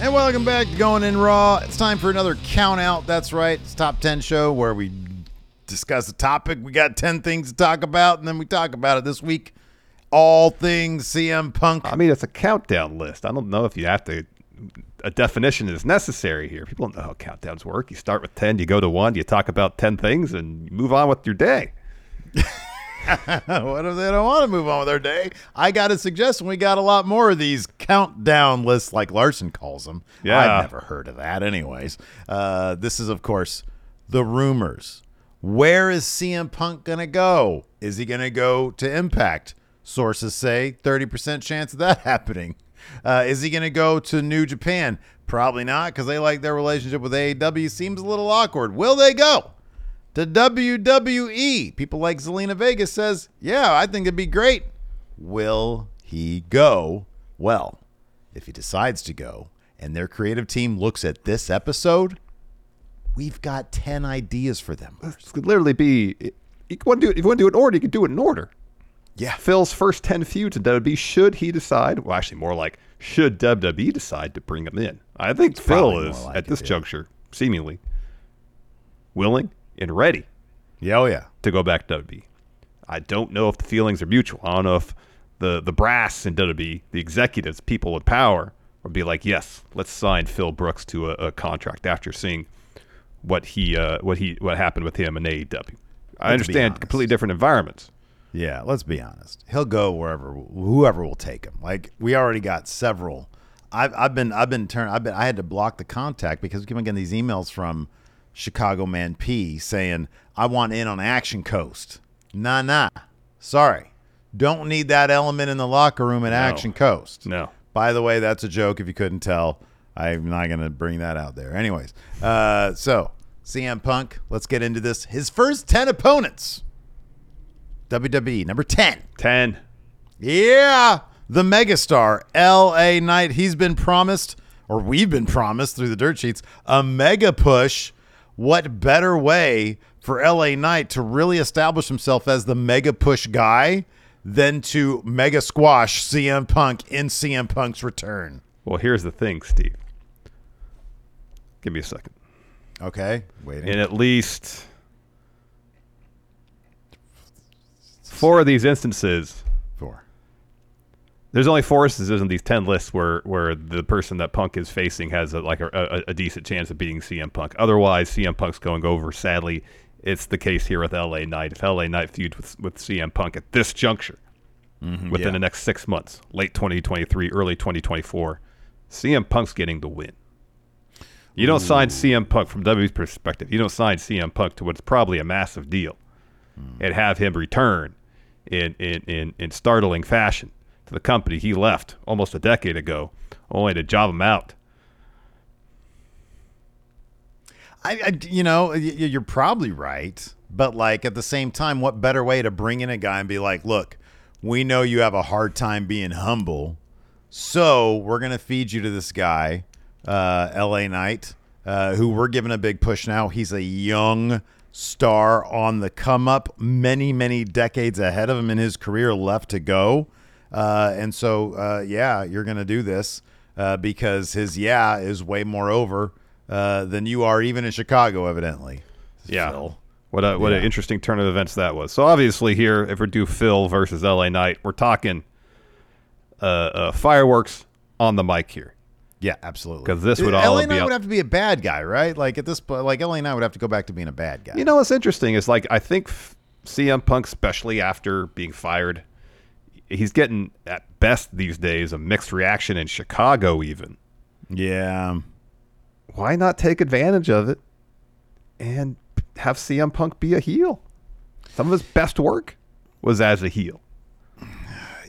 And welcome back to Going In Raw. It's time for another count out. That's right. It's top 10 show where we discuss a topic. We got 10 things to talk about, and then we talk about it this week. All things CM Punk. I mean, it's a countdown list. I don't know if you have to. A definition is necessary here. People don't know how countdowns work. You start with 10, you go to 1, you talk about 10 things, and you move on with your day. what if they don't want to move on with their day? I got a suggestion. We got a lot more of these countdown lists, like Larson calls them. Yeah. I've never heard of that, anyways. Uh, this is, of course, the rumors. Where is CM Punk going to go? Is he going to go to Impact? Sources say 30% chance of that happening. Uh, is he going to go to New Japan? Probably not because they like their relationship with AEW. Seems a little awkward. Will they go? To WWE. People like Zelina Vega says, yeah, I think it'd be great. Will he go? Well, if he decides to go and their creative team looks at this episode, we've got 10 ideas for them. This could literally be. You want to do it, if you want to do it in order, you can do it in order. Yeah. Phil's first 10 feuds in WWE, should he decide, well, actually, more like, should WWE decide to bring him in? I think It's Phil is, like at this it, yeah. juncture, seemingly willing and ready Yeah, oh, yeah. to go back to WWE. I don't know if the feelings are mutual. I don't know if the, the brass in WWE, the executives, people with power, would be like, yes, let's sign Phil Brooks to a, a contract after seeing what he uh, what he what happened with him in AEW. I Let's understand completely different environments. Yeah, let's be honest. He'll go wherever whoever will take him. Like we already got several. I've I've been I've been turned I've been I had to block the contact because we keep on getting these emails from Chicago Man P saying I want in on Action Coast. Nah, nah. Sorry, don't need that element in the locker room at Action Coast. No. By the way, that's a joke. If you couldn't tell, I'm not going to bring that out there. Anyways, uh, so CM Punk. Let's get into this. His first ten opponents. WWE number 10. 10. Yeah, the megastar LA Knight. He's been promised, or we've been promised through the dirt sheets, a mega push. What better way for LA Knight to really establish himself as the mega push guy than to mega squash CM Punk in CM Punk's return? Well, here's the thing, Steve. Give me a second. Okay, waiting. In at least four of these instances. There's only four instances in these ten lists where where the person that Punk is facing has a, like a, a, a decent chance of beating CM Punk. Otherwise, CM Punk's going over. Sadly, it's the case here with LA Knight. If LA Knight feuds with with CM Punk at this juncture, mm-hmm, within yeah. the next six months, late 2023, early 2024, CM Punk's getting the win. You don't sign CM Punk from WWE's perspective. You don't sign CM Punk to what's probably a massive deal, hmm. and have him return in, in in in startling fashion to the company he left almost a decade ago, only to job him out. I, I you know, you're probably right, but like at the same time, what better way to bring in a guy and be like, look, we know you have a hard time being humble, so we're gonna feed you to this guy, uh, L.A. Knight, uh, who we're giving a big push now. He's a young star on the come up, many many decades ahead of him in his career left to go, uh, and so uh, yeah, you're gonna do this uh, because his yeah is way more over uh, than you are even in Chicago, evidently. Yeah. Phil. What a what an interesting turn of events that was. So obviously here, if we do Phil versus LA Knight, we're talking uh, uh, fireworks on the mic here. Yeah, absolutely. Because this would all LA be Knight would have to be a bad guy, right? Like at this point, like LA Knight would have to go back to being a bad guy. You know what's interesting is like I think f- CM Punk, especially after being fired, he's getting at best these days a mixed reaction in Chicago. Even yeah. why not take advantage of it and have CM Punk be a heel? Some of his best work was as a heel.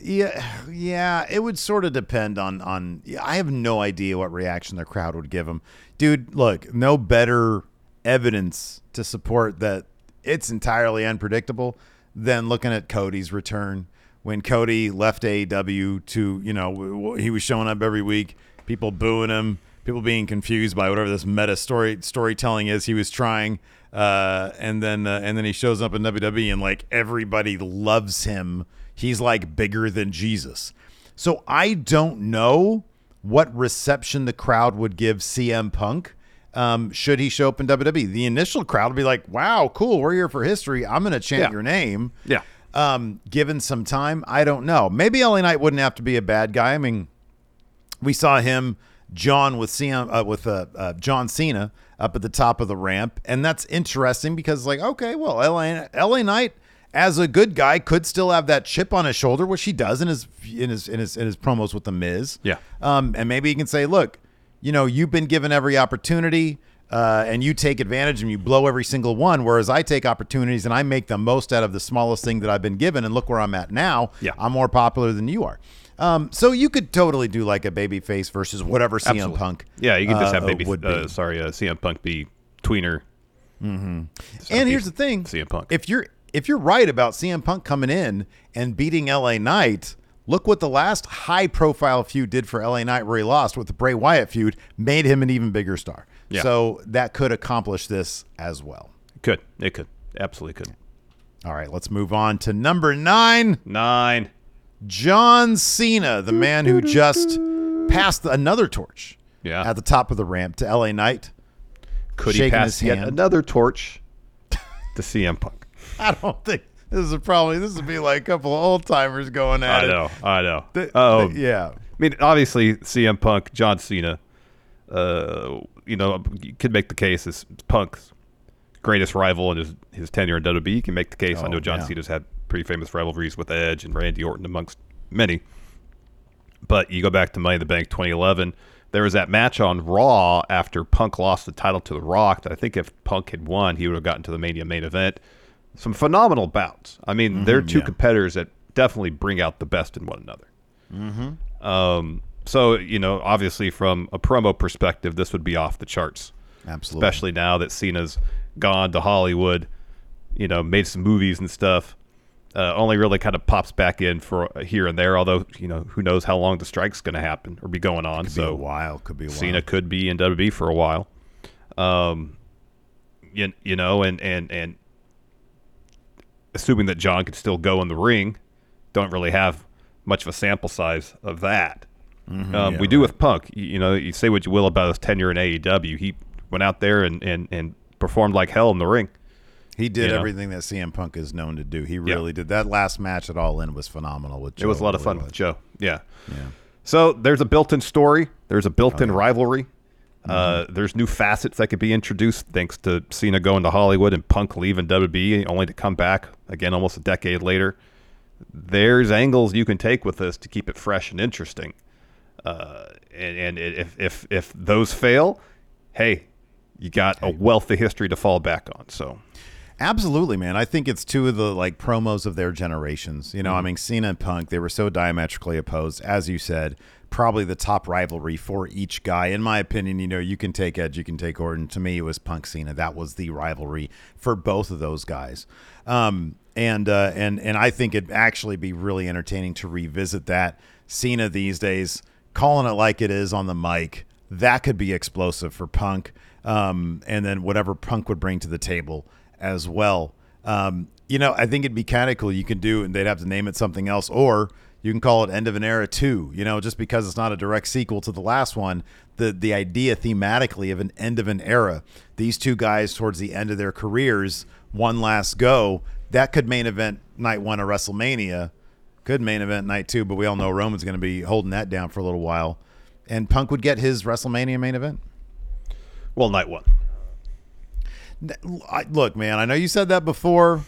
Yeah, yeah, it would sort of depend on on. yeah, I have no idea what reaction the crowd would give him, dude. Look, no better evidence to support that it's entirely unpredictable than looking at Cody's return when Cody left AEW to you know he was showing up every week, people booing him, people being confused by whatever this meta story storytelling is he was trying. Uh, and then uh, and then he shows up in WWE and like everybody loves him. He's like bigger than Jesus. So I don't know what reception the crowd would give CM Punk um, should he show up in WWE. The initial crowd would be like, "Wow, cool, we're here for history. I'm going to chant Yeah. your name." Yeah. Um, given some time, I don't know. Maybe LA Knight wouldn't have to be a bad guy. I mean, we saw him John with CM uh, with uh, uh, John Cena up at the top of the ramp, and that's interesting because like okay, well, LA LA Knight as a good guy could still have that chip on his shoulder, which he does in his in his in his in his promos with the Miz. Yeah. um, and maybe he can say, look, you know, you've been given every opportunity. Uh, and you take advantage and you blow every single one, whereas I take opportunities and I make the most out of the smallest thing that I've been given. And look where I'm at now. Yeah. I'm more popular than you are. Um, so you could totally do like a baby face versus whatever CM Absolutely. Punk. Yeah, you can just uh, have maybe would uh, sorry, uh, CM Punk be tweener. and here's the thing: CM Punk. If you're if you're right about CM Punk coming in and beating LA Knight, look what the last high profile feud did for LA Knight, where he lost with the Bray Wyatt feud, made him an even bigger star. Yeah. So that could accomplish this as well. Could it could absolutely could All right, let's move on to number nine. nine. John Cena, the man who just passed another torch Yeah. at the top of the ramp to LA Knight. Could he pass yet another torch to CM Punk? I don't think this is probably this would be like a couple of old timers going at it. I it. know, I know. Oh, yeah. I mean, obviously, CM Punk, John Cena, uh, you know, you could make the case as Punk's greatest rival in his, his tenure in WWE. You can make the case. I Oh, know John yeah. Cena's had pretty famous rivalries with Edge and Randy Orton, amongst many. But you go back to Money in the Bank 2011. There was that match on Raw after Punk lost the title to The Rock. That I think if Punk had won, he would have gotten to the Mania main event. Some phenomenal bouts. I mean, they're two yeah. competitors that definitely bring out the best in one another. Mhm um, so you know, obviously from a promo perspective, this would be off the charts, Absolutely. especially now that Cena's gone to Hollywood. You know, made some movies and stuff. Uh, only really kind of pops back in for here and there. Although you know, who knows how long the strike's going to happen or be going on. Could be so a while. Could be a while. Cena could be in WWE for a while. Um, you, you know, and and and assuming that John could still go in the ring, don't really have much of a sample size of that. Um, yeah, we do with Punk. You, know, you say what you will about his tenure in AEW. He went out there and and and performed like hell in the ring. He did You know? everything that CM Punk is known to do. He really did. That last match at All In was phenomenal. With Joe, It was a lot of fun with Joe. Yeah. Yeah. So there's a built-in story. There's a built-in rivalry. Mm-hmm. Uh, there's new facets that could be introduced thanks to Cena going to Hollywood and Punk leaving WWE only to come back again almost a decade later. There's angles you can take with this to keep it fresh and interesting. Uh, and and if if if those fail, hey, you got a wealth of history to fall back on. So Absolutely, man. I think it's two of the like promos of their generations. You know, I Mm-hmm. mean, Cena and Punk, they were so diametrically opposed. As you said, probably the top rivalry for each guy. In my opinion, you know, you can take Edge, you can take Orton. To me, it was Punk Cena. That was the rivalry for both of those guys. Um, and uh, and and I think it'd actually be really entertaining to revisit that. Cena these days, calling it like it is on the mic, that could be explosive for Punk. Um, and then whatever Punk would bring to the table as well. Um, you know, I think it'd be kind of cool. You could do, and they'd have to name it something else, or you can call it "End of an Era 2. You know, just because it's not a direct sequel to the last one, the the idea thematically of an end of an era. These two guys towards the end of their careers, one last go. That could main event night one of WrestleMania. Could main event night two, but we all know Roman's going to be holding that down for a little while, and Punk would get his WrestleMania main event. well, night one. I, look, man, I know you said that before.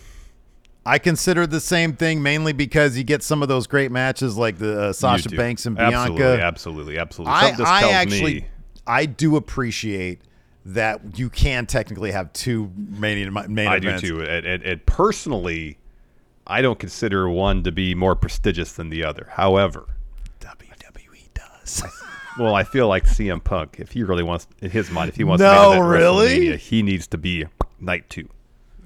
I consider the same thing mainly because you get some of those great matches like the uh, Sasha Banks and absolutely, Bianca. Absolutely, absolutely. I, I actually, me- I do appreciate that you can technically have two main, main I do too. And, and, and personally, I don't consider one to be more prestigious than the other. However, WWE does. well, I feel like CM Punk, if he really wants, in his mind, if he wants No, to main really? He needs to be night two.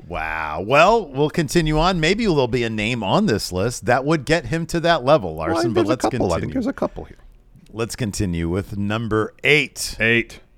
wow. Well, we'll continue on. Maybe there'll be a name on this list that would get him to that level, Well, Larson. but let's couple. continue. I think there's a couple here. let's continue with number eight. Eight.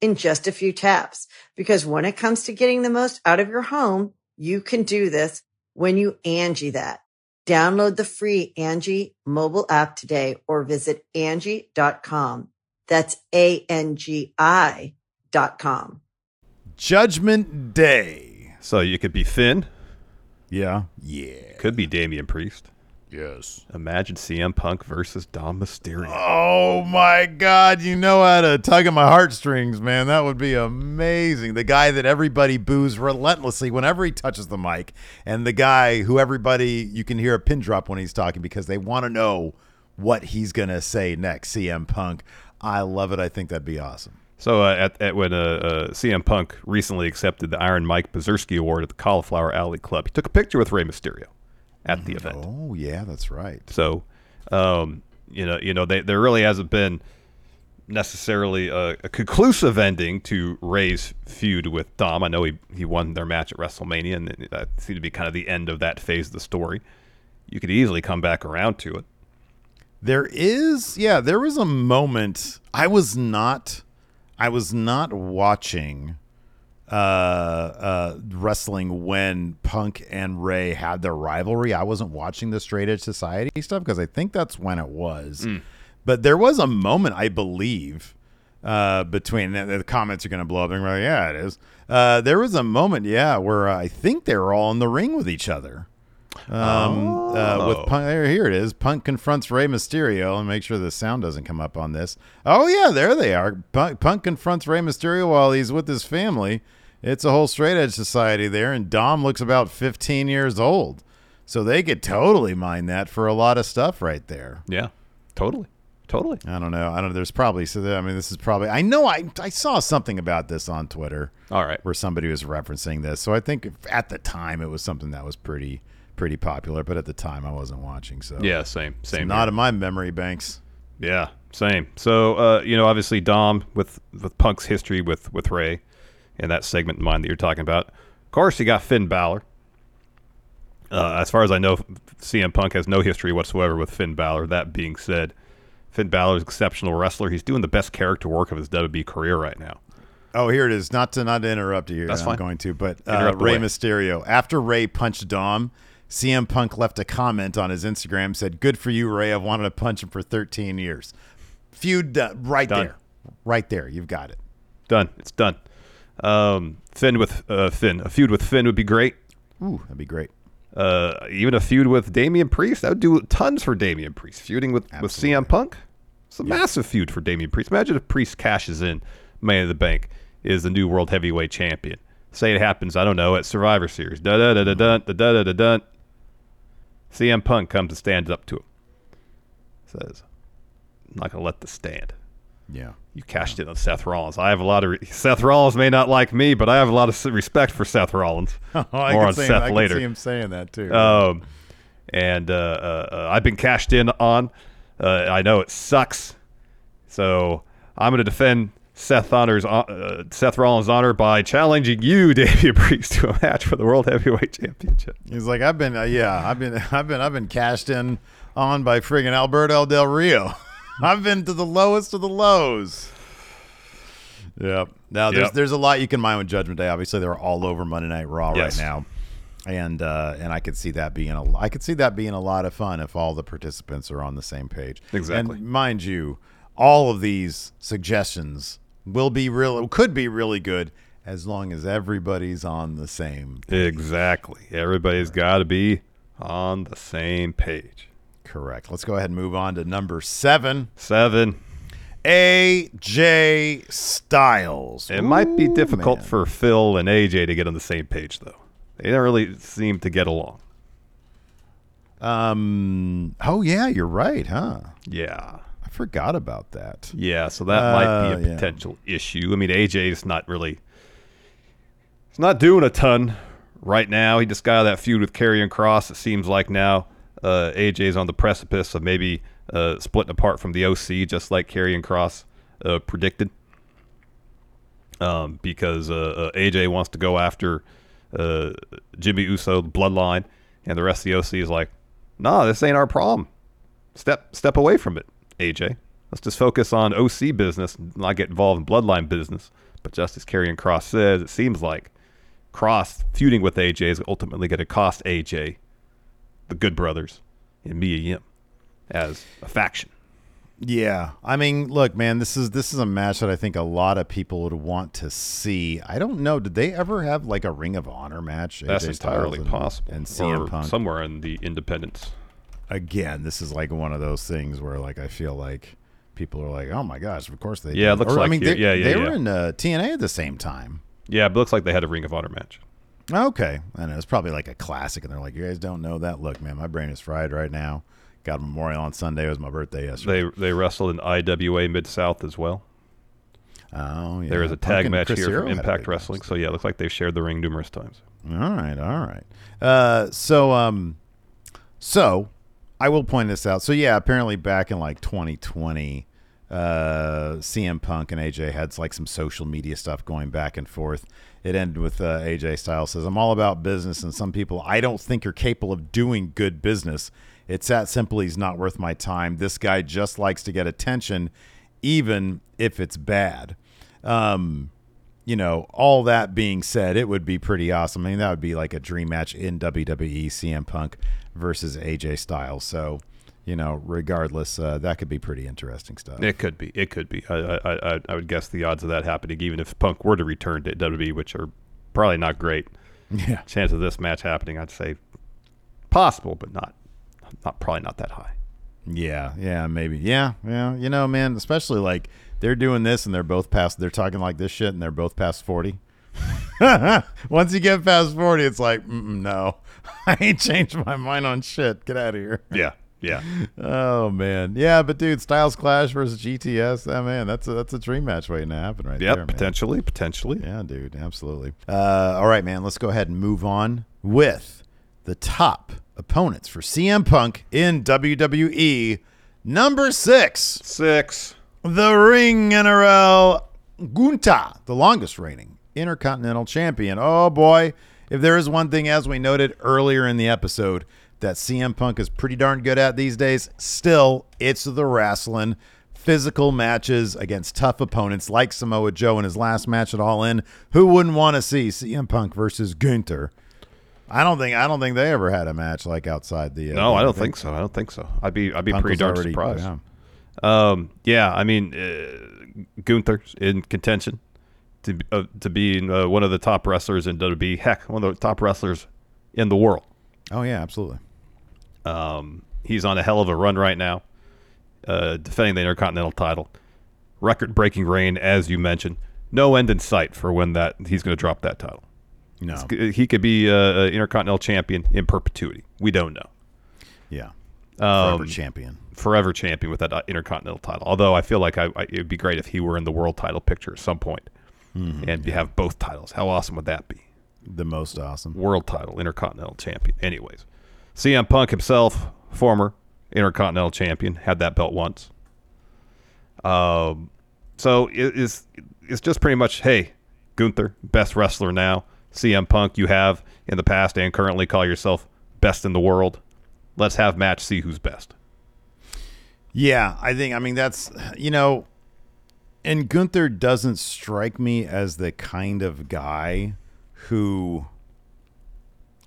in just a few taps. Because when it comes to getting the most out of your home, you can do this when you Angie that. Download the free Angie mobile app today or visit Angie.com. That's A-N-G-I dot com. Judgment Day. So you could be Finn, Yeah. Yeah. could be Damian Priest. Yes. Imagine CM Punk versus Dom Mysterio. Oh my God! You know how to tug at my heartstrings, man. That would be amazing. The guy that everybody boos relentlessly whenever he touches the mic, and the guy who everybody you can hear a pin drop when he's talking because they want to know what he's gonna say next. CM Punk. I love it. I think that'd be awesome. So uh, at, at when uh, uh, CM Punk recently accepted the Iron Mike Mazurki Award at the Cauliflower Alley Club, he took a picture with Rey Mysterio, at the event. Oh yeah, that's right. So, um, you know, you know, they, there really hasn't been necessarily a, a conclusive ending to Rey's feud with Dom. I know he, he won their match at WrestleMania, and that seemed to be kind of the end of that phase of the story. You could easily come back around to it. There is, yeah, there was a moment. I was not, I was not watching uh, uh, wrestling when Punk and Rey had their rivalry. I wasn't watching the Straight Edge Society stuff because I think that's when it was. But there was a moment, I believe, uh, between the, the comments are going to blow up and we're like, yeah, it is. Uh, there was a moment, yeah, where I think they were all in the ring with each other. Um, uh, Oh. with Punk, there, here it is. Punk confronts Rey Mysterio, and make sure the sound doesn't come up on this. Oh yeah, there they are. Punk, Punk confronts Rey Mysterio while he's with his family. It's a whole straight edge society there, and Dom looks about 15 years old, so they could totally mine that for a lot of stuff right there. Yeah, totally, totally. I don't know. I don't. know. There's probably so. I mean, this is probably. I know. I I saw something about this on Twitter. All right. where somebody was referencing this. So I think at the time it was something that was pretty pretty popular, but at the time I wasn't watching. So Yeah, same, It's same. not in my memory banks. Yeah, same. So, uh, you know, obviously Dom with with Punk's history with with Rey, and that segment in mind that you're talking about. Of course, you got Finn Balor. Uh, as far as I know, CM Punk has no history whatsoever with Finn Balor. That being said, Finn Balor is an exceptional wrestler. He's doing the best character work of his WWE career right now. Oh, here it is. Not to not to interrupt you here. That's I'm fine. going to, but uh, Rey away. Mysterio. After Rey punched Dom, CM Punk left a comment on his Instagram. Said, "Good for you, Rey. I've wanted to punch him for 13 years." Feud done. right Done. there, right there. You've got it. Done. It's done. Um, Finn with uh, Finn. A feud with Finn would be great. Ooh, that'd be great. Uh, even a feud with Damian Priest. That would do tons for Damian Priest. Feuding with, with CM Punk. It's a massive feud for Damian Priest. Imagine if Priest cashes in, Man of the Bank is the new World Heavyweight Champion. Say it happens, I don't know, at Survivor Series. Da da da da da da da da da da. CM Punk comes and stands up to him. Says, "I'm not gonna let this stand." Yeah. You cashed in on Seth Rollins. I have a lot of re- Seth Rollins may not like me, but I have a lot of respect for Seth Rollins. Oh, I More can on see, Seth I later. can see him saying that too. Um, and uh, uh, uh, I've been cashed in on. Uh, I know it sucks, so I'm going to defend Seth Honor's uh, Seth Rollins' honor by challenging you, Damian Priest, to a match for the World Heavyweight Championship. He's like, I've been, uh, yeah, I've been, I've been, I've been cashed in on by friggin' Alberto Del Rio. I've been to the lowest of the lows. Yep. Now there's Yep. there's a lot you can mine with Judgment Day. Obviously, they're all over Monday Night Raw Yes. right now, and uh, and I could see that being a I could see that being a lot of fun if all the participants are on the same page. Exactly. And mind you, all of these suggestions will be real, could be really good as long as everybody's on the same Exactly. Everybody's got to be on the same page. Correct. Let's go ahead and move on to number seven. Seven. AJ Styles. It might be difficult man. for Phil and AJ to get on the same page, though. They don't really seem to get along. Um. Oh yeah, you're right, huh? Yeah. Forgot about that. Yeah, so that might Uh, be a yeah. potential issue. I mean, AJ is not really. He's not doing a ton right now. He just got out of that feud with Karrion Kross. It seems like now uh, is on the precipice of maybe uh, splitting apart from the OC, just like Karrion Kross uh, predicted. Um, because uh, uh, AJ wants to go after uh, Jimmy Uso, the Bloodline, and the rest of the OC is like, "Nah, this ain't our problem. Step step away from it, AJ. Let's just focus on OC business, and not get involved in Bloodline business." But just as Karrion Kross says, it seems like Kross feuding with AJ is ultimately going to cost AJ, the Good Brothers, and Mia Yim as a faction. Yeah, I mean, look, man, this is this is a match that I think a lot of people would want to see. I don't know, did they ever have like a Ring of Honor match? That's AJ entirely and- possible. And CM or Punk. somewhere in the independents. Again, this is like one of those things where like I feel like people are like, "Oh my gosh, of course they." Yeah, it looks Or, I mean, they, Yeah, yeah, they yeah. were in uh, TNA at the same time. Yeah, it looks like they had a Ring of Honor match. Okay, I know it's probably like a classic, and they're like, "You guys don't know that? Look, man, my brain is fried right now. Got a Memorial on Sunday. It was my birthday yesterday. They they wrestled in IWA Mid South as well. oh, yeah. There was a tag match here Hero for Impact Wrestling. So yeah, it looks like they've shared the ring numerous times. All right, all right. Uh, so, um, So I will point this out. So yeah, apparently back in like 2020, uh, CM Punk and AJ had like some social media stuff going back and forth. It ended with uh, AJ Styles says, "I'm all about business, and some people I don't think are capable of doing good business. It's that simple. He's not worth my time. This guy just likes to get attention, even if it's bad." Um, you know, all that being said, it would be pretty awesome. I mean, that would be like a dream match in WWE CM Punk versus AJ Styles. So, you know, regardless, uh, that could be pretty interesting stuff. It could be. It could be. I, I, I, I would guess the odds of that happening, even if Punk were to return to WWE, which are probably not great. Yeah. Chance of this match happening, I'd say possible, but not, not probably not that high. Yeah, yeah, maybe. Yeah, yeah. You know, man, especially like they're doing this and they're both past, they're talking like this shit and they're both past 40. Once you get past 40, it's like, no, I ain't changed my mind on shit. Get out of here. Yeah. Yeah. Oh, man. Yeah, but dude, Styles Clash versus GTS, oh, man, that's a, that's a dream match waiting to happen right Yep. there, man. potentially. Potentially. Yeah, dude, absolutely. Uh, all right, man, let's go ahead and move on with the top opponents for CM Punk in WWE. Number six, Six. the Ring General Gunther, the longest reigning Intercontinental Champion. Oh boy, if there is one thing, as we noted earlier in the episode, that CM Punk is pretty darn good at these days, still, it's the wrestling. Physical matches against tough opponents like Samoa Joe in his last match at All In. Who wouldn't want to see CM Punk versus Gunther? I don't think I don't think they ever had a match like outside the. Uh, No, I don't think so. I don't think so. I'd be I'd be Punk pretty darn already- surprised. yeah. Um, yeah, I mean, uh, Gunther's in contention to uh, to be uh, one of the top wrestlers in WWE. Heck, one of the top wrestlers in the world. Oh yeah, absolutely. Um, he's on a hell of a run right now, uh, defending the Intercontinental title, record-breaking reign, as you mentioned. No end in sight for when that he's going to drop that title. No, He could be uh, an Intercontinental champion in perpetuity. We don't know. yeah, Um, forever champion. forever champion with that uh, intercontinental title. Although I feel like I, I, it would be great if he were in the world title picture at some point and you have both titles. How awesome would that be? The most awesome. World title, intercontinental champion. Anyways, CM Punk himself, former intercontinental champion, had that belt once. Um, so it is it's just pretty much hey, Gunther, best wrestler now. CM Punk, you have in the past and currently call yourself best in the world. Let's have match, see who's best. Yeah, I think I mean that's you know, and Gunther doesn't strike me as the kind of guy who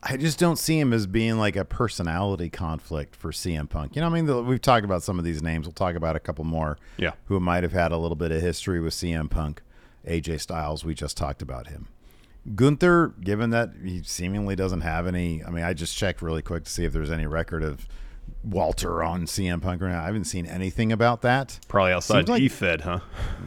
I just don't see him as being like a personality conflict for CM Punk. You know, I mean, the, we've talked about some of these names. We'll talk about a couple more. Yeah. who might have had a little bit of history with CM Punk. AJ Styles, we just talked about him. Gunther, given that he seemingly doesn't have any, I mean, I just checked really quick to see if there's any record of Walter on CM Punk or not. I haven't seen anything about that. Probably outside Seems like- E-Fed, huh?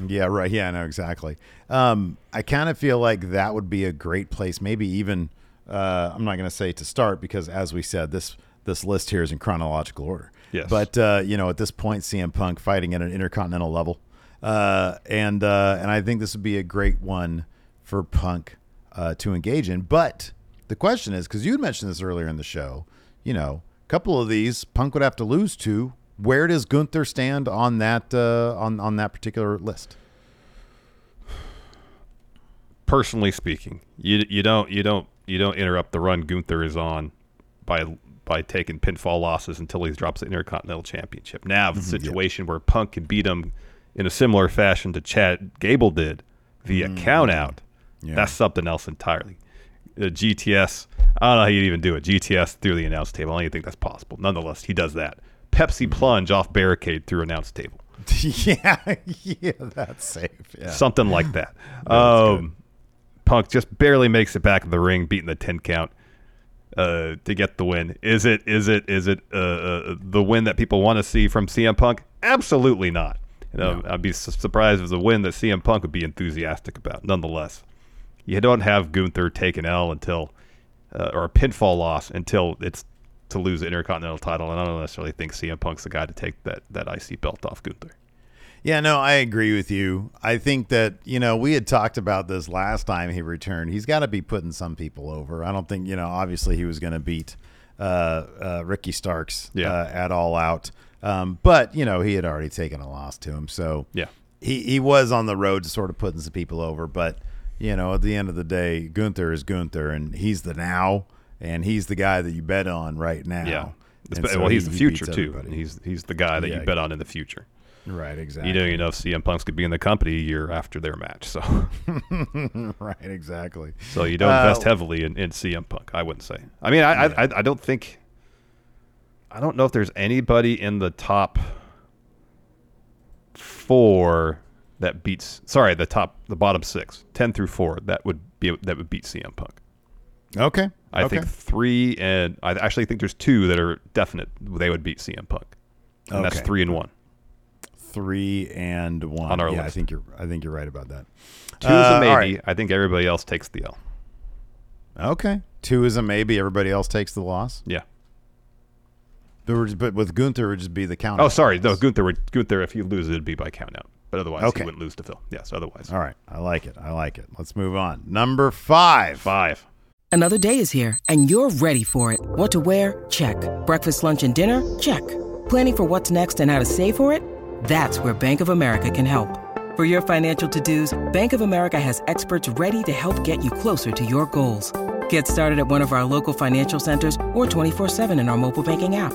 Yeah, right. Yeah, no, exactly. Um, I kind of feel like that would be a great place. Maybe even uh, I'm not going to say to start because, as we said, this this list here is in chronological order. Yes. But uh, you know, at this point, CM Punk fighting at an intercontinental level, uh, and uh, and I think this would be a great one for Punk uh, to engage in. But the question is, because you mentioned this earlier in the show, you know, couple of these Punk would have to lose to. Where does Gunther stand on that uh, on on that particular list? Personally speaking, you you don't you don't you don't interrupt the run Gunther is on by by taking pinfall losses until he drops the Intercontinental Championship. Now, Mm-hmm, the situation where Punk can beat him in a similar fashion to Chad Gable did via count out, Mm. Yeah. that's something else entirely. Uh, GTS, I don't know how you'd even do it. GTS through the announce table. I don't even think that's possible. Nonetheless, he does that. Pepsi Mm-hmm. plunge off barricade through announce table. yeah, yeah, that's safe. Yeah. something like that. um, Punk just barely makes it back in the ring, beating the ten count uh, to get the win. Is it? Is it? Is it uh, uh, the win that people want to see from CM Punk? Absolutely not. You know, I'd be surprised if it was a win that CM Punk would be enthusiastic about. Nonetheless, you don't have Gunther take an L until uh, or a pinfall loss until it's to lose the Intercontinental title, and I don't necessarily think CM Punk's the guy to take that that IC belt off Gunther. Yeah, no, I agree with you. I think that, you know, we had talked about this last time he returned. He's got to be putting some people over. I don't think, you know, obviously he was going to beat uh, uh, Ricky Starks Yeah. uh, at All Out. Um, but you know he had already taken a loss to him, so Yeah. he he was on the road to sort of putting some people over. But you know, at the end of the day, Gunther is Gunther, and he's the now, and he's the guy that you bet on right now. Yeah. So well, he's he- the future beats too. He's he's the guy that Yeah. you bet on in the future. right, exactly. You don't even know if CM Punk's could be in the company a year after their match. So right, exactly. so you don't Uh, invest heavily in, in CM Punk. I wouldn't say. I mean, I, I I I don't think. I don't know if there's anybody in the top four that beats. Sorry, the top, the bottom six, 10 through four, that would be that would beat CM Punk. Okay, I okay. think three, and I actually think there's two that are definite. They would beat CM Punk, and that's three and one. three and one On our yeah, I think you're. I think you're right about that. Two is Uh, a maybe. right. I think everybody else takes the L. Okay, two is a maybe. Everybody else takes the loss. Yeah. But, but with Gunther, it would just be the count. Oh, sorry. No, Gunther. Would, Gunther, if you lose, it'd be by count out. But otherwise, Okay. he wouldn't lose to Phil. Yes. Otherwise, All right, I like it. I like it. Let's move on. Number five. five. Another day is here, and you're ready for it. What to wear? Check. Breakfast, lunch, and dinner? Check. Planning for what's next and how to save for it? That's where Bank of America can help. For your financial to-dos, Bank of America has experts ready to help get you closer to your goals. Get started at one of our local financial centers or 24-7 in our mobile banking app.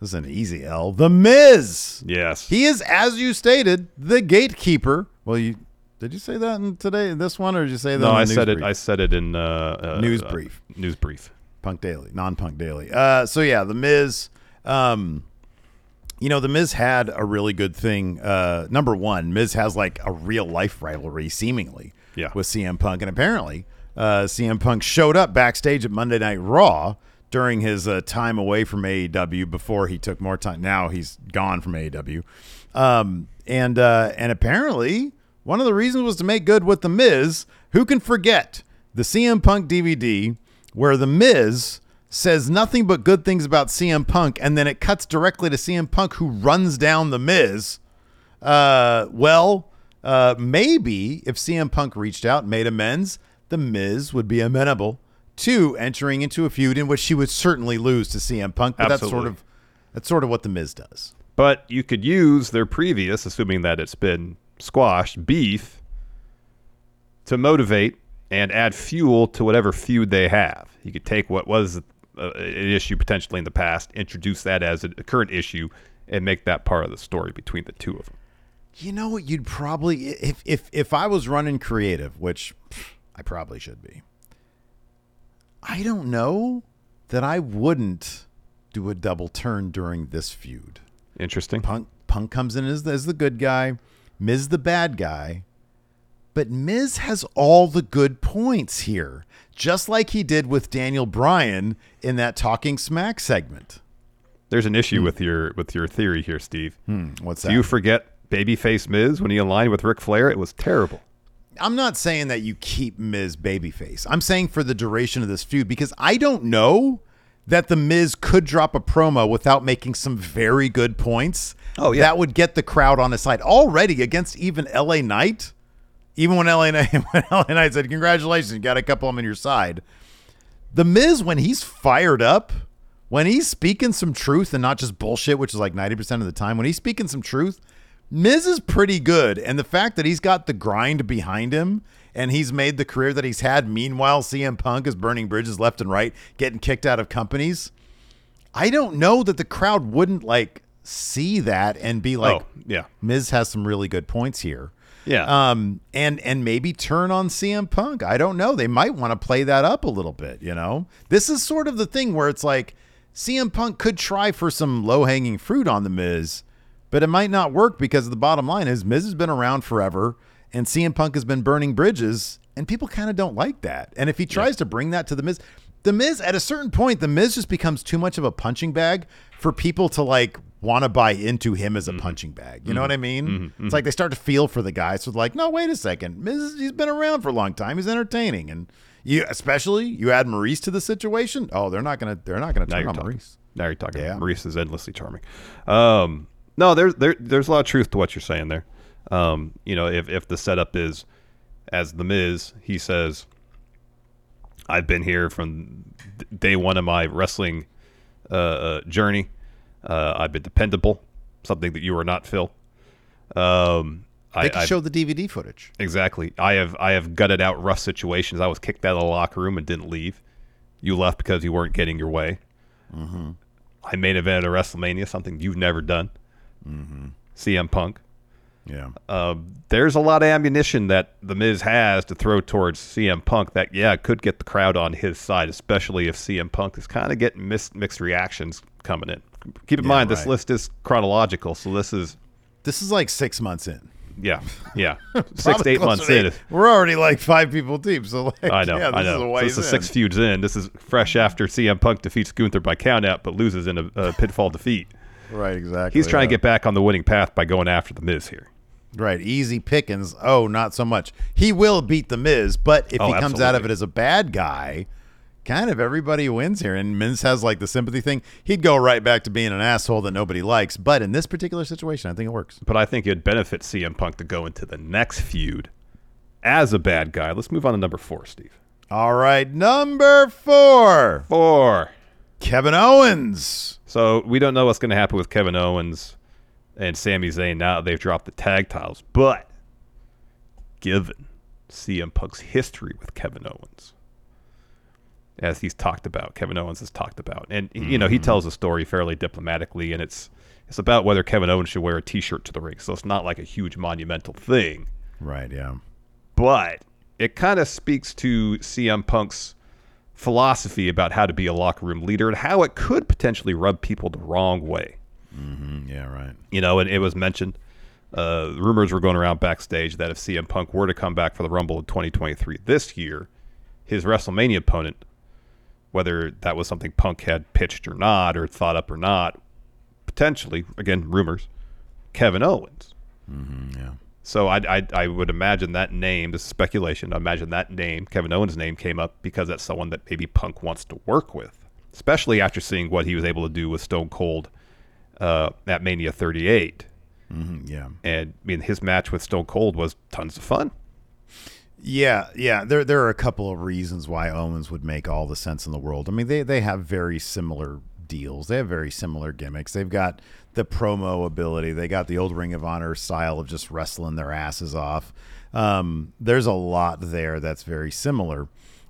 This is an easy L. The Miz. Yes. He is, as you stated, the gatekeeper. Well, you did you say that in today this one, or did you say that? no, in the I news said it. I said it in uh, uh, News uh, brief. News brief. Punk Daily, non-Punk Daily. Uh, so yeah, the Miz. Um, you know, the Miz had a really good thing. Uh, number one, Miz has like a real life rivalry, seemingly, Yeah. with CM Punk, and apparently, uh, CM Punk showed up backstage at Monday Night Raw during his uh, time away from AEW before he took more time. Now he's gone from AEW, um, and uh, and apparently one of the reasons was to make good with the Miz. Who can forget the CM Punk DVD where the Miz says nothing but good things about CM Punk, and then it cuts directly to CM Punk who runs down the Miz. Uh, well, uh, maybe if CM Punk reached out and made amends, the Miz would be amenable to entering into a feud in which she would certainly lose to CM Punk. But that's sort of that's sort of what the Miz does. But you could use their previous, assuming that it's been squashed, beef to motivate and add fuel to whatever feud they have. You could take what was uh, an issue potentially in the past, introduce that as a current issue, and make that part of the story between the two of them. You know what? You'd probably if if if I was running creative, which I probably should be. I don't know that I wouldn't do a double turn during this feud. Interesting. Punk Punk comes in as, as the good guy, Miz the bad guy, but Miz has all the good points here, just like he did with Daniel Bryan in that Talking Smack segment. There's an issue with your with your theory here, Steve. Hmm, what's Do that? you forget babyface Miz when he aligned with Ric Flair? It was terrible. I'm not saying that you keep Miz babyface. I'm saying for the duration of this feud because I don't know that the Miz could drop a promo without making some very good points. Oh, yeah. that would get the crowd on his side already against even LA Knight. Even when LA Knight, when LA Knight said, "Congratulations, you got a couple of them on your side." The Miz, when he's fired up, when he's speaking some truth and not just bullshit, which is like 90% of the time, when he's speaking some truth, Miz is pretty good. And the fact that he's got the grind behind him and he's made the career that he's had, meanwhile, CM Punk is burning bridges left and right, getting kicked out of companies. I don't know that the crowd wouldn't like see that and be like, oh, yeah. Miz has some really good points here. Yeah. Um, and and maybe turn on CM Punk. I don't know. They might want to play that up a little bit. You know, this is sort of the thing where it's like CM Punk could try for some low hanging fruit on the Miz, but it might not work because the bottom line is Miz has been around forever and CM Punk has been burning bridges and people kind of don't like that. And if he tries to bring that to the Miz, the Miz at a certain point, the Miz just becomes too much of a punching bag for people to like want to buy into him as a mm-hmm. punching bag. You know mm-hmm. what I mean? Mm-hmm. It's like they start to feel for the guy. So it's like, no, wait a second. Miz, he's been around for a long time. He's entertaining. And you, especially you add Maurice to the situation. Oh, they're not going to, they're not going to Now turn on talking. Maurice. Now you're talking. Yeah. Maurice is endlessly charming. Um, no, there's there, there's a lot of truth to what you're saying there. Um, you know, if if the setup is as the Miz, he says, "I've been here from day one of my wrestling uh, uh, journey. Uh, I've been dependable, something that you are not, Phil." Um, They I, show the DVD footage. Exactly. I have I have gutted out rough situations. I was kicked out of the locker room and didn't leave. You left because you weren't getting your way. Mm-hmm. I evented a WrestleMania, something you've never done. Mm-hmm. CM Punk. Yeah. Uh, there's a lot of ammunition that the Miz has to throw towards CM Punk. That yeah could get the crowd on his side, especially if CM Punk is kind of getting mixed mixed reactions coming in. Keep in Yeah, mind this list is chronological, so this is This is like six months in. yeah yeah six to eight months to in. We're already like five people deep. So like, I know, yeah, I this is a know. So this is six feuds in. This is fresh after CM Punk defeats Gunther by countout, but loses in a, a pinfall defeat. Right, exactly. He's trying to get back on the winning path by going after the Miz here. Right, easy pickings. Oh, not so much. He will beat the Miz, but if Oh, he comes out of it as a bad guy, kind of everybody wins here. And Miz has like the sympathy thing. He'd go right back to being an asshole that nobody likes. But in this particular situation, I think it works. But I think it'd benefit CM Punk to go into the next feud as a bad guy. Let's move on to number four, Steve. All right, number four, Four. Kevin Owens. So we don't know what's going to happen with Kevin Owens and Sami Zayn now that they've dropped the tag titles. But given CM Punk's history with Kevin Owens, as he's talked about, Kevin Owens has talked about, and you know he tells the story fairly diplomatically, and it's it's about whether Kevin Owens should wear a T-shirt to the ring. So it's not like a huge monumental thing Right, yeah. but it kind of speaks to CM Punk's philosophy about how to be a locker room leader and how it could potentially rub people the wrong way. Mm, yeah, right. You know, and it was mentioned, uh, rumors were going around backstage that if CM Punk were to come back for the Rumble in 2023 this year, his WrestleMania opponent, whether that was something Punk had pitched or not, or thought up or not, potentially, again, rumors, Kevin Owens. Mm-hmm, yeah. So I, I, I would imagine that name, this is speculation, I imagine that name, Kevin Owens' name, came up because that's someone that maybe Punk wants to work with, especially after seeing what he was able to do with Stone Cold uh, at Mania 38. Mm-hmm, yeah. And I mean, his match with Stone Cold was tons of fun. Yeah, yeah. There there are a couple of reasons why Owens would make all the sense in the world. I mean, they they have very similar deals. They have very similar gimmicks. They've got the promo ability. They got the old Ring of Honor style of just wrestling their asses off. Um, there's a lot there that's very similar.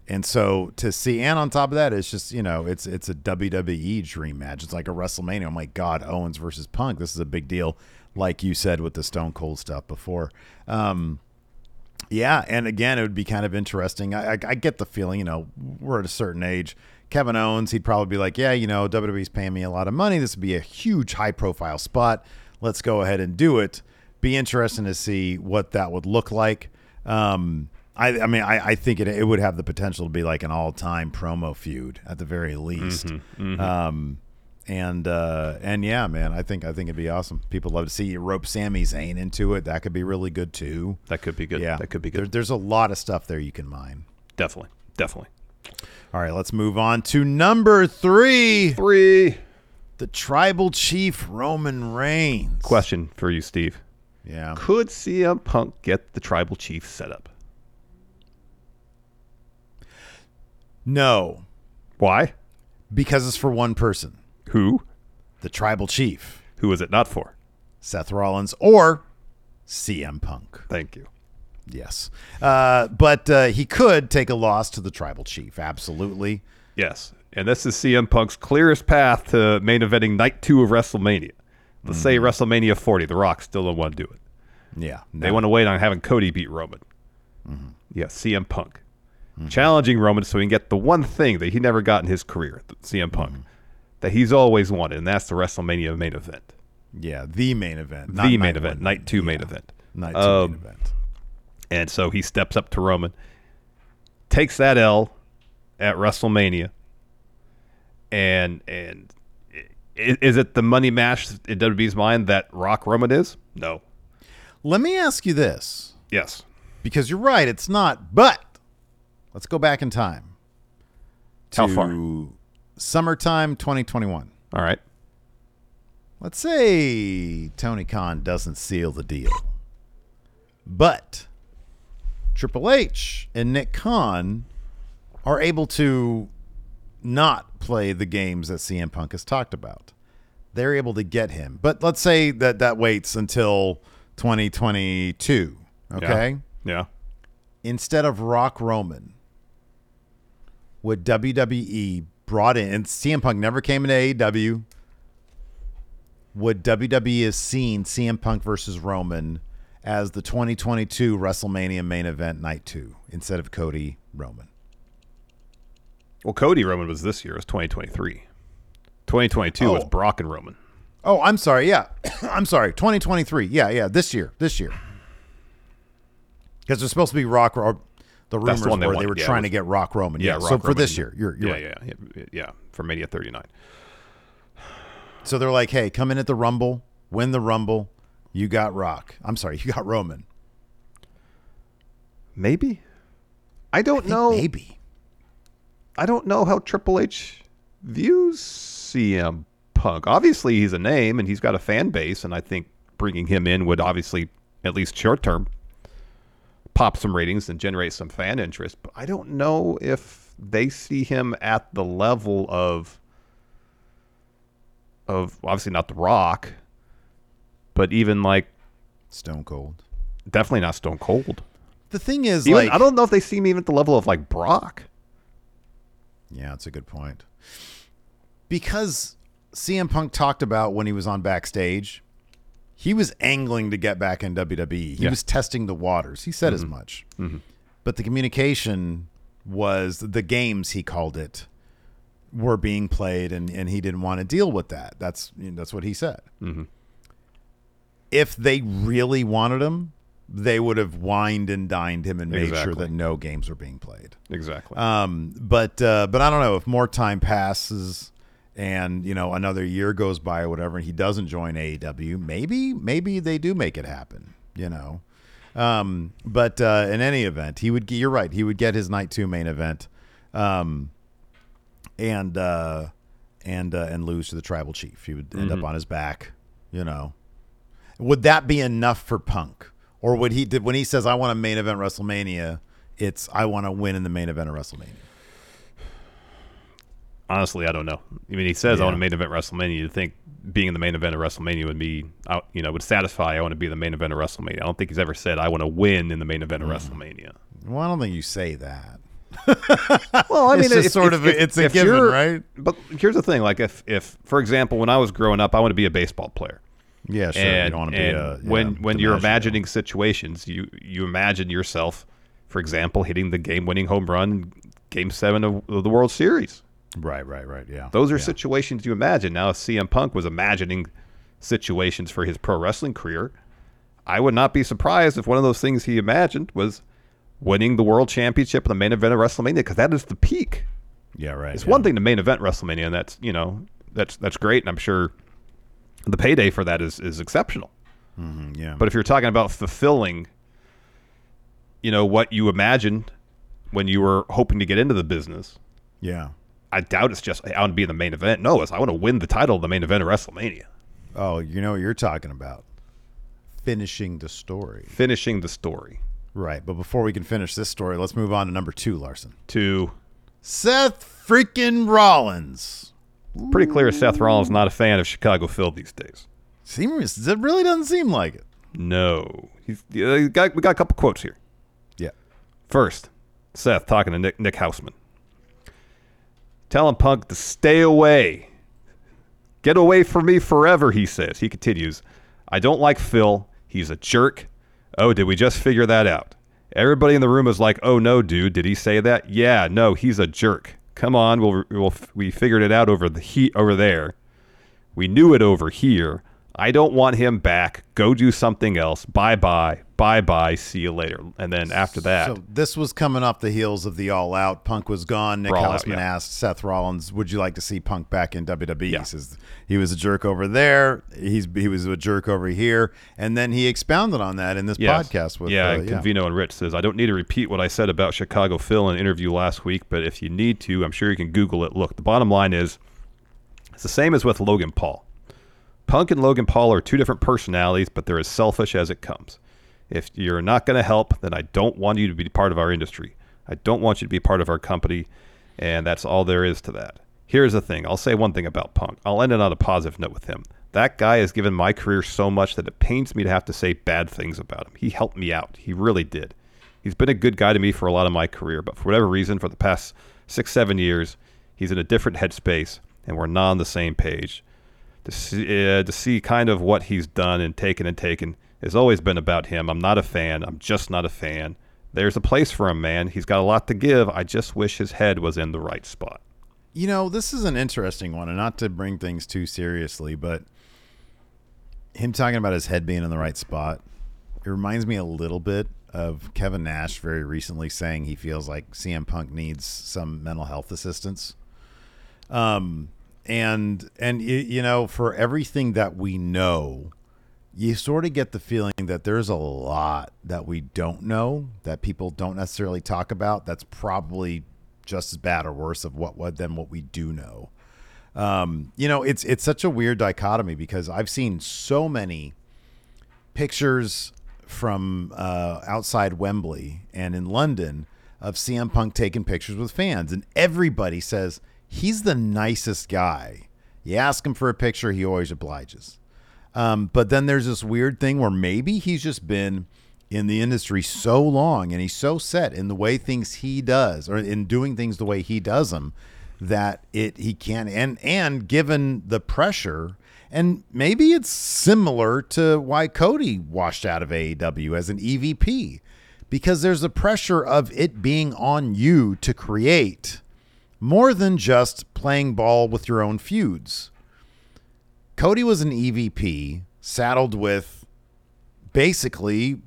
And so to see, and on top of that, it's just you know, it's it's a WWE dream match. It's like a WrestleMania. Oh my God, Owens versus Punk. This is a big deal, like you said with the Stone Cold stuff before. Um, yeah, and again, it would be kind of interesting. I, I, I get the feeling, you know, we're at a certain age. Kevin Owens, he'd probably be like, "Yeah, you know, WWE's paying me a lot of money. This would be a huge, high-profile spot. Let's go ahead and do it." Be interesting to see what that would look like. Um, I, I mean, I, I think it, it would have the potential to be like an all-time promo feud at the very least. Um, and uh, and yeah, man, I think I think it'd be awesome. People love to see you rope Sami Zayn into it. That could be really good too. That could be good. Yeah, That could be There, good. there's a lot of stuff there you can mine. definitely. Definitely. All right, let's move on to number three. Three. The tribal chief Roman Reigns. Question for you, Steve. Yeah. Could CM Punk get the tribal chief set up? No, Why? because it's for one person. Who? The tribal chief, Who is it not for? Seth Rollins or CM Punk. Thank you. Yes. Uh, but uh, he could take a loss to the tribal chief. Absolutely. Yes. And this is CM Punk's clearest path to main eventing night two of WrestleMania. Let's say WrestleMania 40. The Rock still don't want to do it. Yeah. They want to wait on having Cody beat Roman. Yeah, CM Punk. Challenging Roman so he can get the one thing that he never got in his career, CM Punk, that he's always wanted, and that's the WrestleMania main event. Yeah, the main event. the main event, night two main event. Night two Um, main event. And so he steps up to Roman, takes that L at WrestleMania, and and is it the money match in WWE's mind that Rock Roman is? No. Let me ask you this, Yes. because you're right, it's not. But let's go back in time. How far? Summertime 2021. All right. Let's say Tony Khan doesn't seal the deal, but Triple H and Nick Khan are able to not play the games that CM Punk has talked about. They're able to get him, but let's say that that waits until 2022. Okay, Yeah. instead of Rock Roman, would WWE brought in and CM Punk never came into AEW? Would WWE have seen CM Punk versus Roman as the 2022 WrestleMania main event night two instead of Cody Roman? Well, Cody Roman was this year. It was 2023. 2022 was Oh. Brock and Roman. Oh, I'm sorry. Yeah, I'm sorry. 2023. Yeah, yeah. This year. This year. Because there's supposed to be Rock. Or the rumors the one they were they were Yeah, trying was- to get Rock Roman. Yeah. Rock so for this year, you're, you're yeah, right. yeah, yeah, yeah, for Mania 39. So they're like, hey, come in at the Rumble, win the Rumble. You got Rock. I'm sorry, you got Roman. Maybe. I don't I know. Maybe. I don't know how Triple H views CM Punk. Obviously, he's a name and he's got a fan base, and I think bringing him in would obviously, at least short term, pop some ratings and generate some fan interest. But I don't know if they see him at the level of of obviously not The Rock, but even like Stone Cold. definitely not Stone Cold. The thing is, Even, like, I don't know if they see him even at the level of like Brock. Yeah, that's a good point. Because CM Punk talked about when he was on backstage, he was angling to get back in WWE. He Yeah. was testing the waters. He said as mm-hmm. much. Mm-hmm. But the communication was the games he called it were being played, and, and he didn't want to deal with that. That's you know, that's what he said. Mm-hmm. If they really wanted him, they would have wined and dined him and made sure that no games were being played. Exactly. Um, but uh, but I don't know if more time passes and you know another year goes by or whatever, and he doesn't join AEW, maybe maybe they do make it happen. You know. Um, but uh, in any event, he would. You're right. He would get his night two main event, um, and uh, and uh, and lose to the tribal chief. He would end up on his back. You know. Would that be enough for Punk, or would he? Did, when he says, "I want a main event WrestleMania," it's I want to win in the main event of WrestleMania. Honestly, I don't know. I mean, he says I want a main event WrestleMania. You'd think being in the main event of WrestleMania would be, you know, would satisfy. I want to be in the main event of WrestleMania. I don't think he's ever said I want to win in the main event of Mm. WrestleMania. Well, I don't think you say that. Well, I It's mean, just sort of a- it's a given, right? But here's the thing: like, if, if, for example, when I was growing up, I want to be a baseball player. Yeah, sure. and, you don't want to be a, when uh, yeah, when you're DiMaggio. imagining situations, you you imagine yourself, for example, hitting the game-winning home run, Game Seven of, of the World Series. Right, right, right. Yeah. Those are yeah. situations you imagine. Now, if CM Punk was imagining situations for his pro wrestling career, I would not be surprised if one of those things he imagined was winning the world championship in the main event of WrestleMania, because that is the peak. Yeah, right. It's yeah. one thing to main event WrestleMania, and that's you know that's that's great, and I'm sure the payday for that is is exceptional. Mm, Yeah. But if you're talking about fulfilling, you know, what you imagined when you were hoping to get into the business, yeah. I doubt it's just I want to be in the main event. No, it's I want to win the title of the main event of WrestleMania, Oh, you know what you're talking about. Finishing the story. finishing the story. Right. But before we can finish this story, let's move on to number two, Larson. To Seth freaking Rollins. Pretty clear, Seth Rollins not a fan of Chicago Phil these days. Seems it really doesn't seem like it. No, he's uh, he got, we got a couple quotes here. Yeah. First, Seth talking to Nick, Nick Hausman. Telling Punk to stay away. Get away from me forever, he says. He continues, I don't like Phil. He's a jerk. Oh, did we just figure that out? Everybody in the room is like, oh no, dude, did he say that? Yeah, no, he's a jerk. Come on, we'll, we'll, we figured it out over the heat over there. We knew it over here. I don't want him back. Go do something else. Bye bye. Bye bye. See you later. And then after that, So this was coming off the heels of the All Out. Punk was gone. Nick For All Out, Hausman yeah. asked Seth Rollins, "Would you like to see Punk back in WWE?" Yeah. He says he was a jerk over there. He's he was a jerk over here, and then he expounded on that in this Yes. podcast with yeah, uh, and Convino and Rich says I don't need to repeat what I said about Chicago Phil in an interview last week, but if you need to, I'm sure you can Google it. Look, the bottom line is it's the same as with Logan Paul. Punk and Logan Paul are two different personalities, but they're as selfish as it comes. If you're not going to help, then I don't want you to be part of our industry. I don't want you to be part of our company, and that's all there is to that. Here's the thing I'll say one thing about Punk. I'll end it on a positive note with him. That guy has given my career so much that it pains me to have to say bad things about him. He helped me out. He really did. He's been a good guy to me for a lot of my career, but for whatever reason, for the past six, seven years, he's in a different headspace, and we're not on the same page to see, uh, to see kind of what he's done and taken and taken has always been about him. I'm not a fan. I'm just not a fan. There's a place for him, man. He's got a lot to give. I just wish his head was in the right spot. You know, this is an interesting one, and not to bring things too seriously, but him talking about his head being in the right spot, it reminds me a little bit of Kevin Nash very recently saying he feels like CM Punk needs some mental health assistance. Um, and and you know, for everything that we know, you sort of get the feeling that there's a lot that we don't know that people don't necessarily talk about. That's probably just as bad or worse of what, what than what we do know. Um, you know, it's it's such a weird dichotomy because I've seen so many pictures from uh, outside Wembley and in London of CM Punk taking pictures with fans, and everybody says he's the nicest guy. You ask him for a picture, he always obliges. Um, but then there's this weird thing where maybe he's just been in the industry so long and he's so set in the way things he does or in doing things the way he does them that it he can and and given the pressure and maybe it's similar to why Cody washed out of AEW as an EVP because there's a pressure of it being on you to create more than just playing ball with your own feuds. Cody was an EVP saddled with basically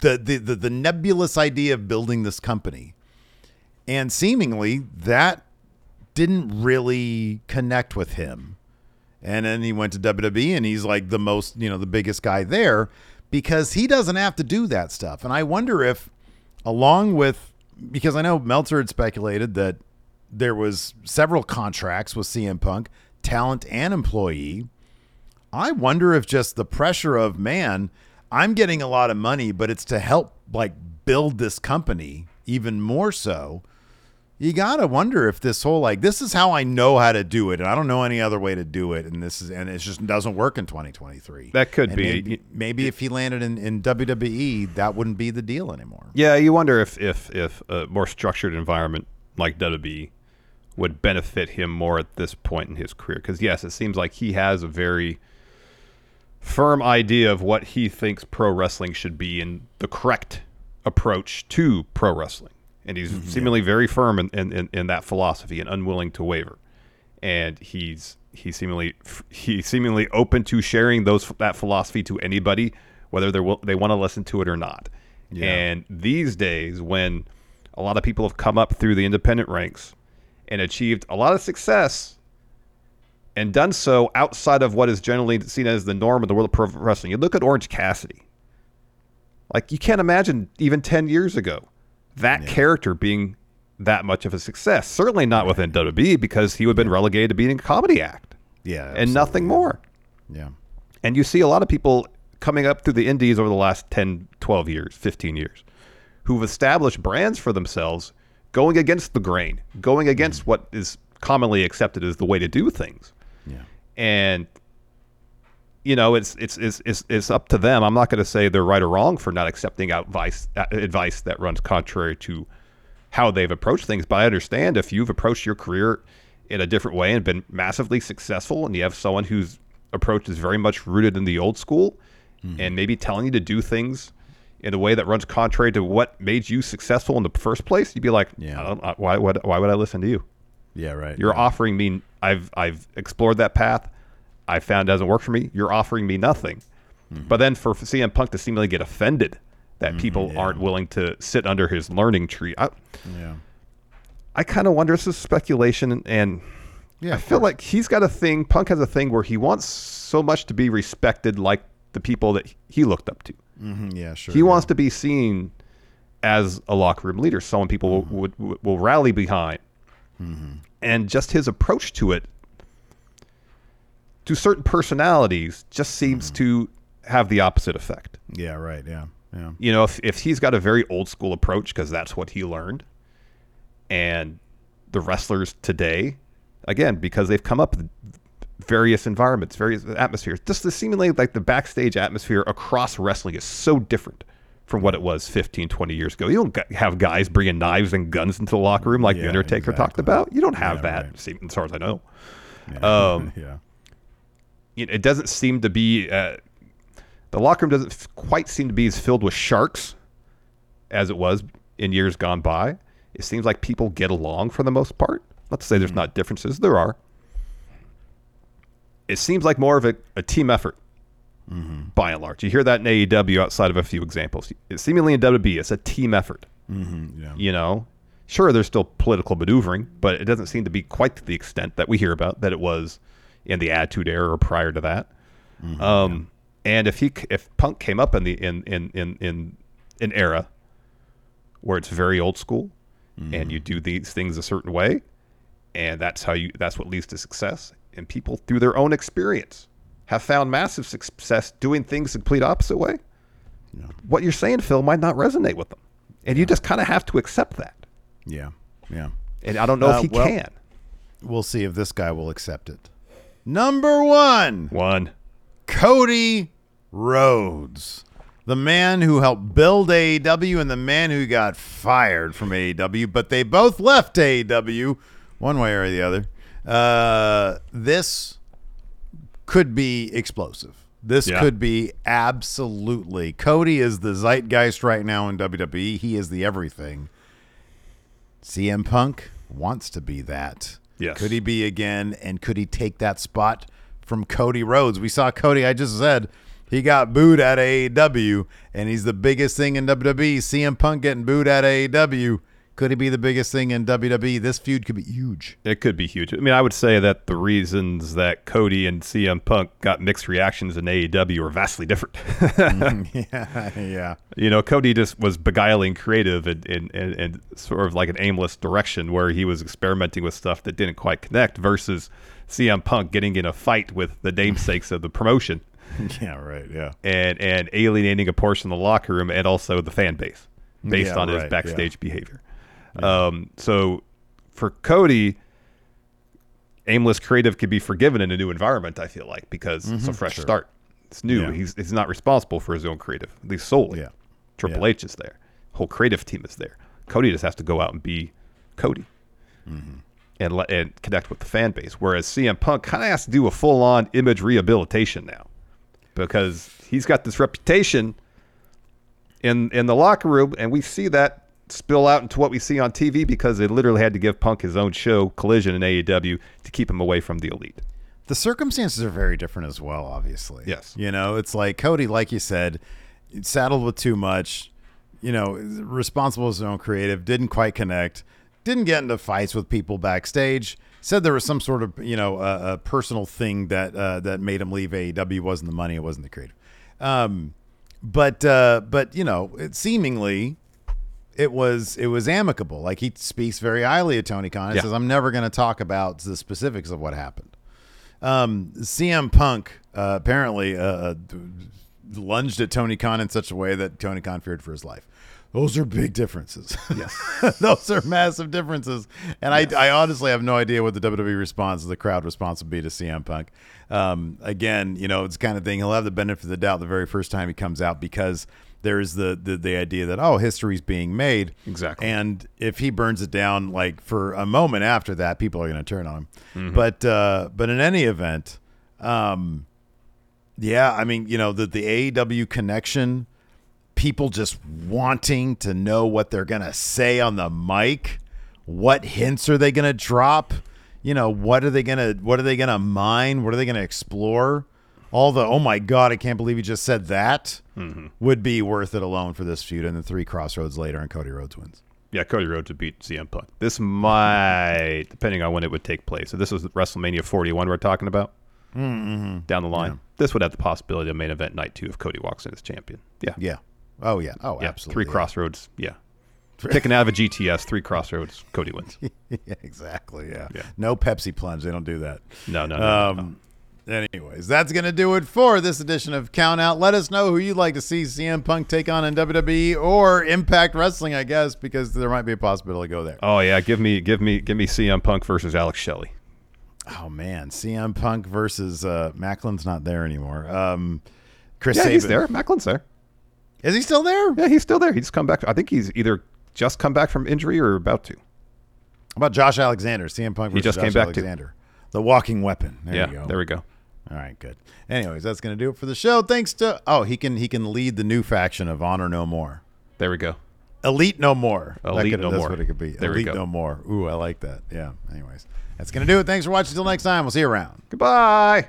the, the the the nebulous idea of building this company. And seemingly that didn't really connect with him. And then he went to WWE and he's like the most, you know, the biggest guy there because he doesn't have to do that stuff. And I wonder if along with because I know Meltzer had speculated that there was several contracts with CM Punk, talent and employee. I wonder if just the pressure of man, I'm getting a lot of money, but it's to help like build this company even more so. You gotta wonder if this whole like this is how I know how to do it, and I don't know any other way to do it, and this is and it just doesn't work in 2023. That could And be. maybe, maybe if he landed in, in WWE, that wouldn't be the deal anymore. Yeah, you wonder if if if a more structured environment like WWE would benefit him more at this point in his career. Because yes, it seems like he has a very firm idea of what he thinks pro wrestling should be and the correct approach to pro wrestling, and he's mm-hmm. seemingly very firm in, in, in, that philosophy and unwilling to waver. And he's he seemingly he's seemingly open to sharing those that philosophy to anybody, whether they they want to listen to it or not. And these days, when a lot of people have come up through the independent ranks and achieved a lot of success and done so outside of what is generally seen as the norm of the world of pro wrestling. You look at Orange Cassidy. Like you can't imagine even 10 years ago that character being that much of a success. Certainly not within WWE because he would have been relegated to being a comedy act Yeah, and nothing more. Yeah. And you see a lot of people coming up through the indies over the last 10, 12 years, 15 years, who've established brands for themselves going against the grain, going against what is commonly accepted as the way to do things. Yeah. And you know, it's it's it's it's, it's up to them. I'm not going to say they're right or wrong for not accepting advice uh, advice that runs contrary to how they've approached things. But I understand if you've approached your career in a different way and been massively successful, and you have someone whose approach is very much rooted in the old school, and maybe telling you to do things in a way that runs contrary to what made you successful in the first place, you'd be like, Yeah. I I, why, why, why would I listen to you? Yeah, right. You're yeah. offering me. I've I've explored that path. I found it doesn't work for me. You're offering me nothing. Mm-hmm. But then for CM Punk to seemingly get offended that people aren't willing to sit under his learning tree, I, Yeah. I kind of wonder. This is speculation, and, and Yeah, I feel course. like he's got a thing. Punk has a thing where he wants so much to be respected, like the people that he looked up to. Mhm, yeah, sure. he yeah. wants to be seen as a locker room leader, someone people will, would, would, will rally behind. Mm-hmm. And just his approach to it, to certain personalities, just seems mm-hmm. to have the opposite effect. Yeah, right. Yeah. Yeah. You know, if, if he's got a very old school approach because that's what he learned, and the wrestlers today, again, because they've come up with various environments, various atmospheres, just the seemingly like the backstage atmosphere across wrestling is so different from what it was 15, 20 years ago. You don't have guys bringing knives and guns into the locker room like Yeah, The Undertaker talked about. You don't have Yeah, that, right. as far as I know. Yeah. Um, yeah. it doesn't seem to be uh, the locker room doesn't quite seem to be as filled with sharks as it was in years gone by. It seems like people get along for the most part. Let's say there's not differences. There are. It seems like more of a, a team effort by and large. You hear that in AEW outside of a few examples. It, seemingly in WWE, it's a team effort. Mm-hmm, yeah. You know, sure, there's still political maneuvering, but it doesn't seem to be quite to the extent that we hear about that it was in the Attitude Era or prior to that. Mm-hmm, um, And if he, if Punk came up in the in in in in an era where it's very old school, and mm-hmm. you do these things a certain way, and that's how you that's what leads to success, and people through their own experience have found massive success doing things the complete opposite way. What you're saying, Phil, might not resonate with them, and you just kind of have to accept that. Yeah. Yeah. And I don't know Uh, if he well- can. We'll see if this guy will accept it. Number one. One. Cody Rhodes, the man who helped build AEW and the man who got fired from AEW, but they both left AEW one way or the other. Uh, this could be explosive. This Yeah. could be absolutely. Cody is the zeitgeist right now in WWE. He is the everything. CM Punk wants to be that. Yes. Could he be again? And could he take that spot from Cody Rhodes? We saw Cody, I just said, he got booed at AEW, and he's the biggest thing in WWE. CM Punk getting booed at AEW. Could he be the biggest thing in WWE? This feud could be huge. It could be huge. I mean, I would say that the reasons that Cody and CM Punk got mixed reactions in AEW are vastly different. Mm-hmm. yeah, yeah. you know, Cody just was beguiling creative and, and, sort of like an aimless direction where he was experimenting with stuff that didn't quite connect versus CM Punk getting in a fight with the namesakes of the promotion Yeah, right. Yeah. and, and alienating a portion of the locker room and also the fan base based Yeah, on his right, backstage behavior. Um, so for Cody, aimless creative could be forgiven in a new environment. I feel like because it's a fresh start. It's new. Yeah. He's he's not responsible for his own creative, at least solely. Yeah. Triple Yeah. H is there. Whole creative team is there. Cody just has to go out and be Cody. Mm-hmm. And, let, and connect with the fan base. Whereas CM Punk kind of has to do a full on image rehabilitation now because he's got this reputation in in the locker room, and we see that spill out into what we see on TV because they literally had to give Punk his own show, Collision in AEW, to keep him away from the elite. The circumstances are very different as well, obviously. Yes. You know, it's like Cody, like you said, saddled with too much, you know, responsible as his own creative, didn't quite connect, didn't get into fights with people backstage. Said there was some sort of, you know, a, a personal thing that uh, that made him leave AEW. Wasn't the money, it wasn't the creative. Um, but uh, but you know, it seemingly it was it was amicable. Like he speaks very highly of Tony Khan. He Yeah. says, "I'm never going to talk about the specifics of what happened." Um, CM Punk uh, apparently uh, uh, lunged at Tony Khan in such a way that Tony Khan feared for his life. Those are big differences. Yes, those are massive differences. And I, I honestly have no idea what the WWE response, the crowd response, would be to CM Punk. Um, again, you know, it's the kind of thing he'll have the benefit of the doubt the very first time he comes out because there's the the, the idea that oh, history's being made. Exactly. And if he burns it down, like for a moment after that, people are going to turn on him. But uh, but in any event, um, yeah, I mean, you know, the the AEW connection, people just wanting to know what they're gonna say on the mic, what hints are they gonna drop? you know, what are they gonna what are they gonna mine? What are they gonna explore? All the oh my god, I can't believe you just said that would be worth it alone for this feud and the three Cross Rhodes later and Cody Rhodes wins. Yeah, Cody Rhodes would beat CM Punk. This might, depending on when it would take place. So this was WrestleMania 41 we're talking about Mm-hmm. down the line. This would have the possibility of main event night two if Cody walks in as champion. Yeah, Yeah. Oh yeah. Oh yeah. absolutely. Three Cross Rhodes. Yeah, picking out of a GTS, three Cross Rhodes. Cody wins. yeah, exactly. Yeah. Yeah. No Pepsi plunge. They don't do that. No, no, no, no, no. Anyways, that's gonna do it for this edition of Count Out. Let us know who you'd like to see CM Punk take on in WWE or Impact Wrestling, I guess, because there might be a possibility to go there. Oh yeah, give me, give me, give me CM Punk versus Alex Shelley. Oh man, CM Punk versus uh, Maclin's not there anymore. Um, Chris Yeah, Sabin. he's there. Maclin's there. Is he still there? Yeah, he's still there. He's come back. I think he's either just come back from injury or about to. How about Josh Alexander? CM Punk He versus just came back. Alexander. The walking weapon. There yeah, you go. there we go. All right, good. Anyways, that's going to do it for the show. Thanks to oh, he can he can lead the new faction of Honor No More. There we go. Elite No More. Elite could- No that's More. That's what it could be. There we Elite. No More. Ooh, I like that. Yeah. Anyways, that's going to do it. Thanks for watching. Until next time, we'll see you around. Goodbye.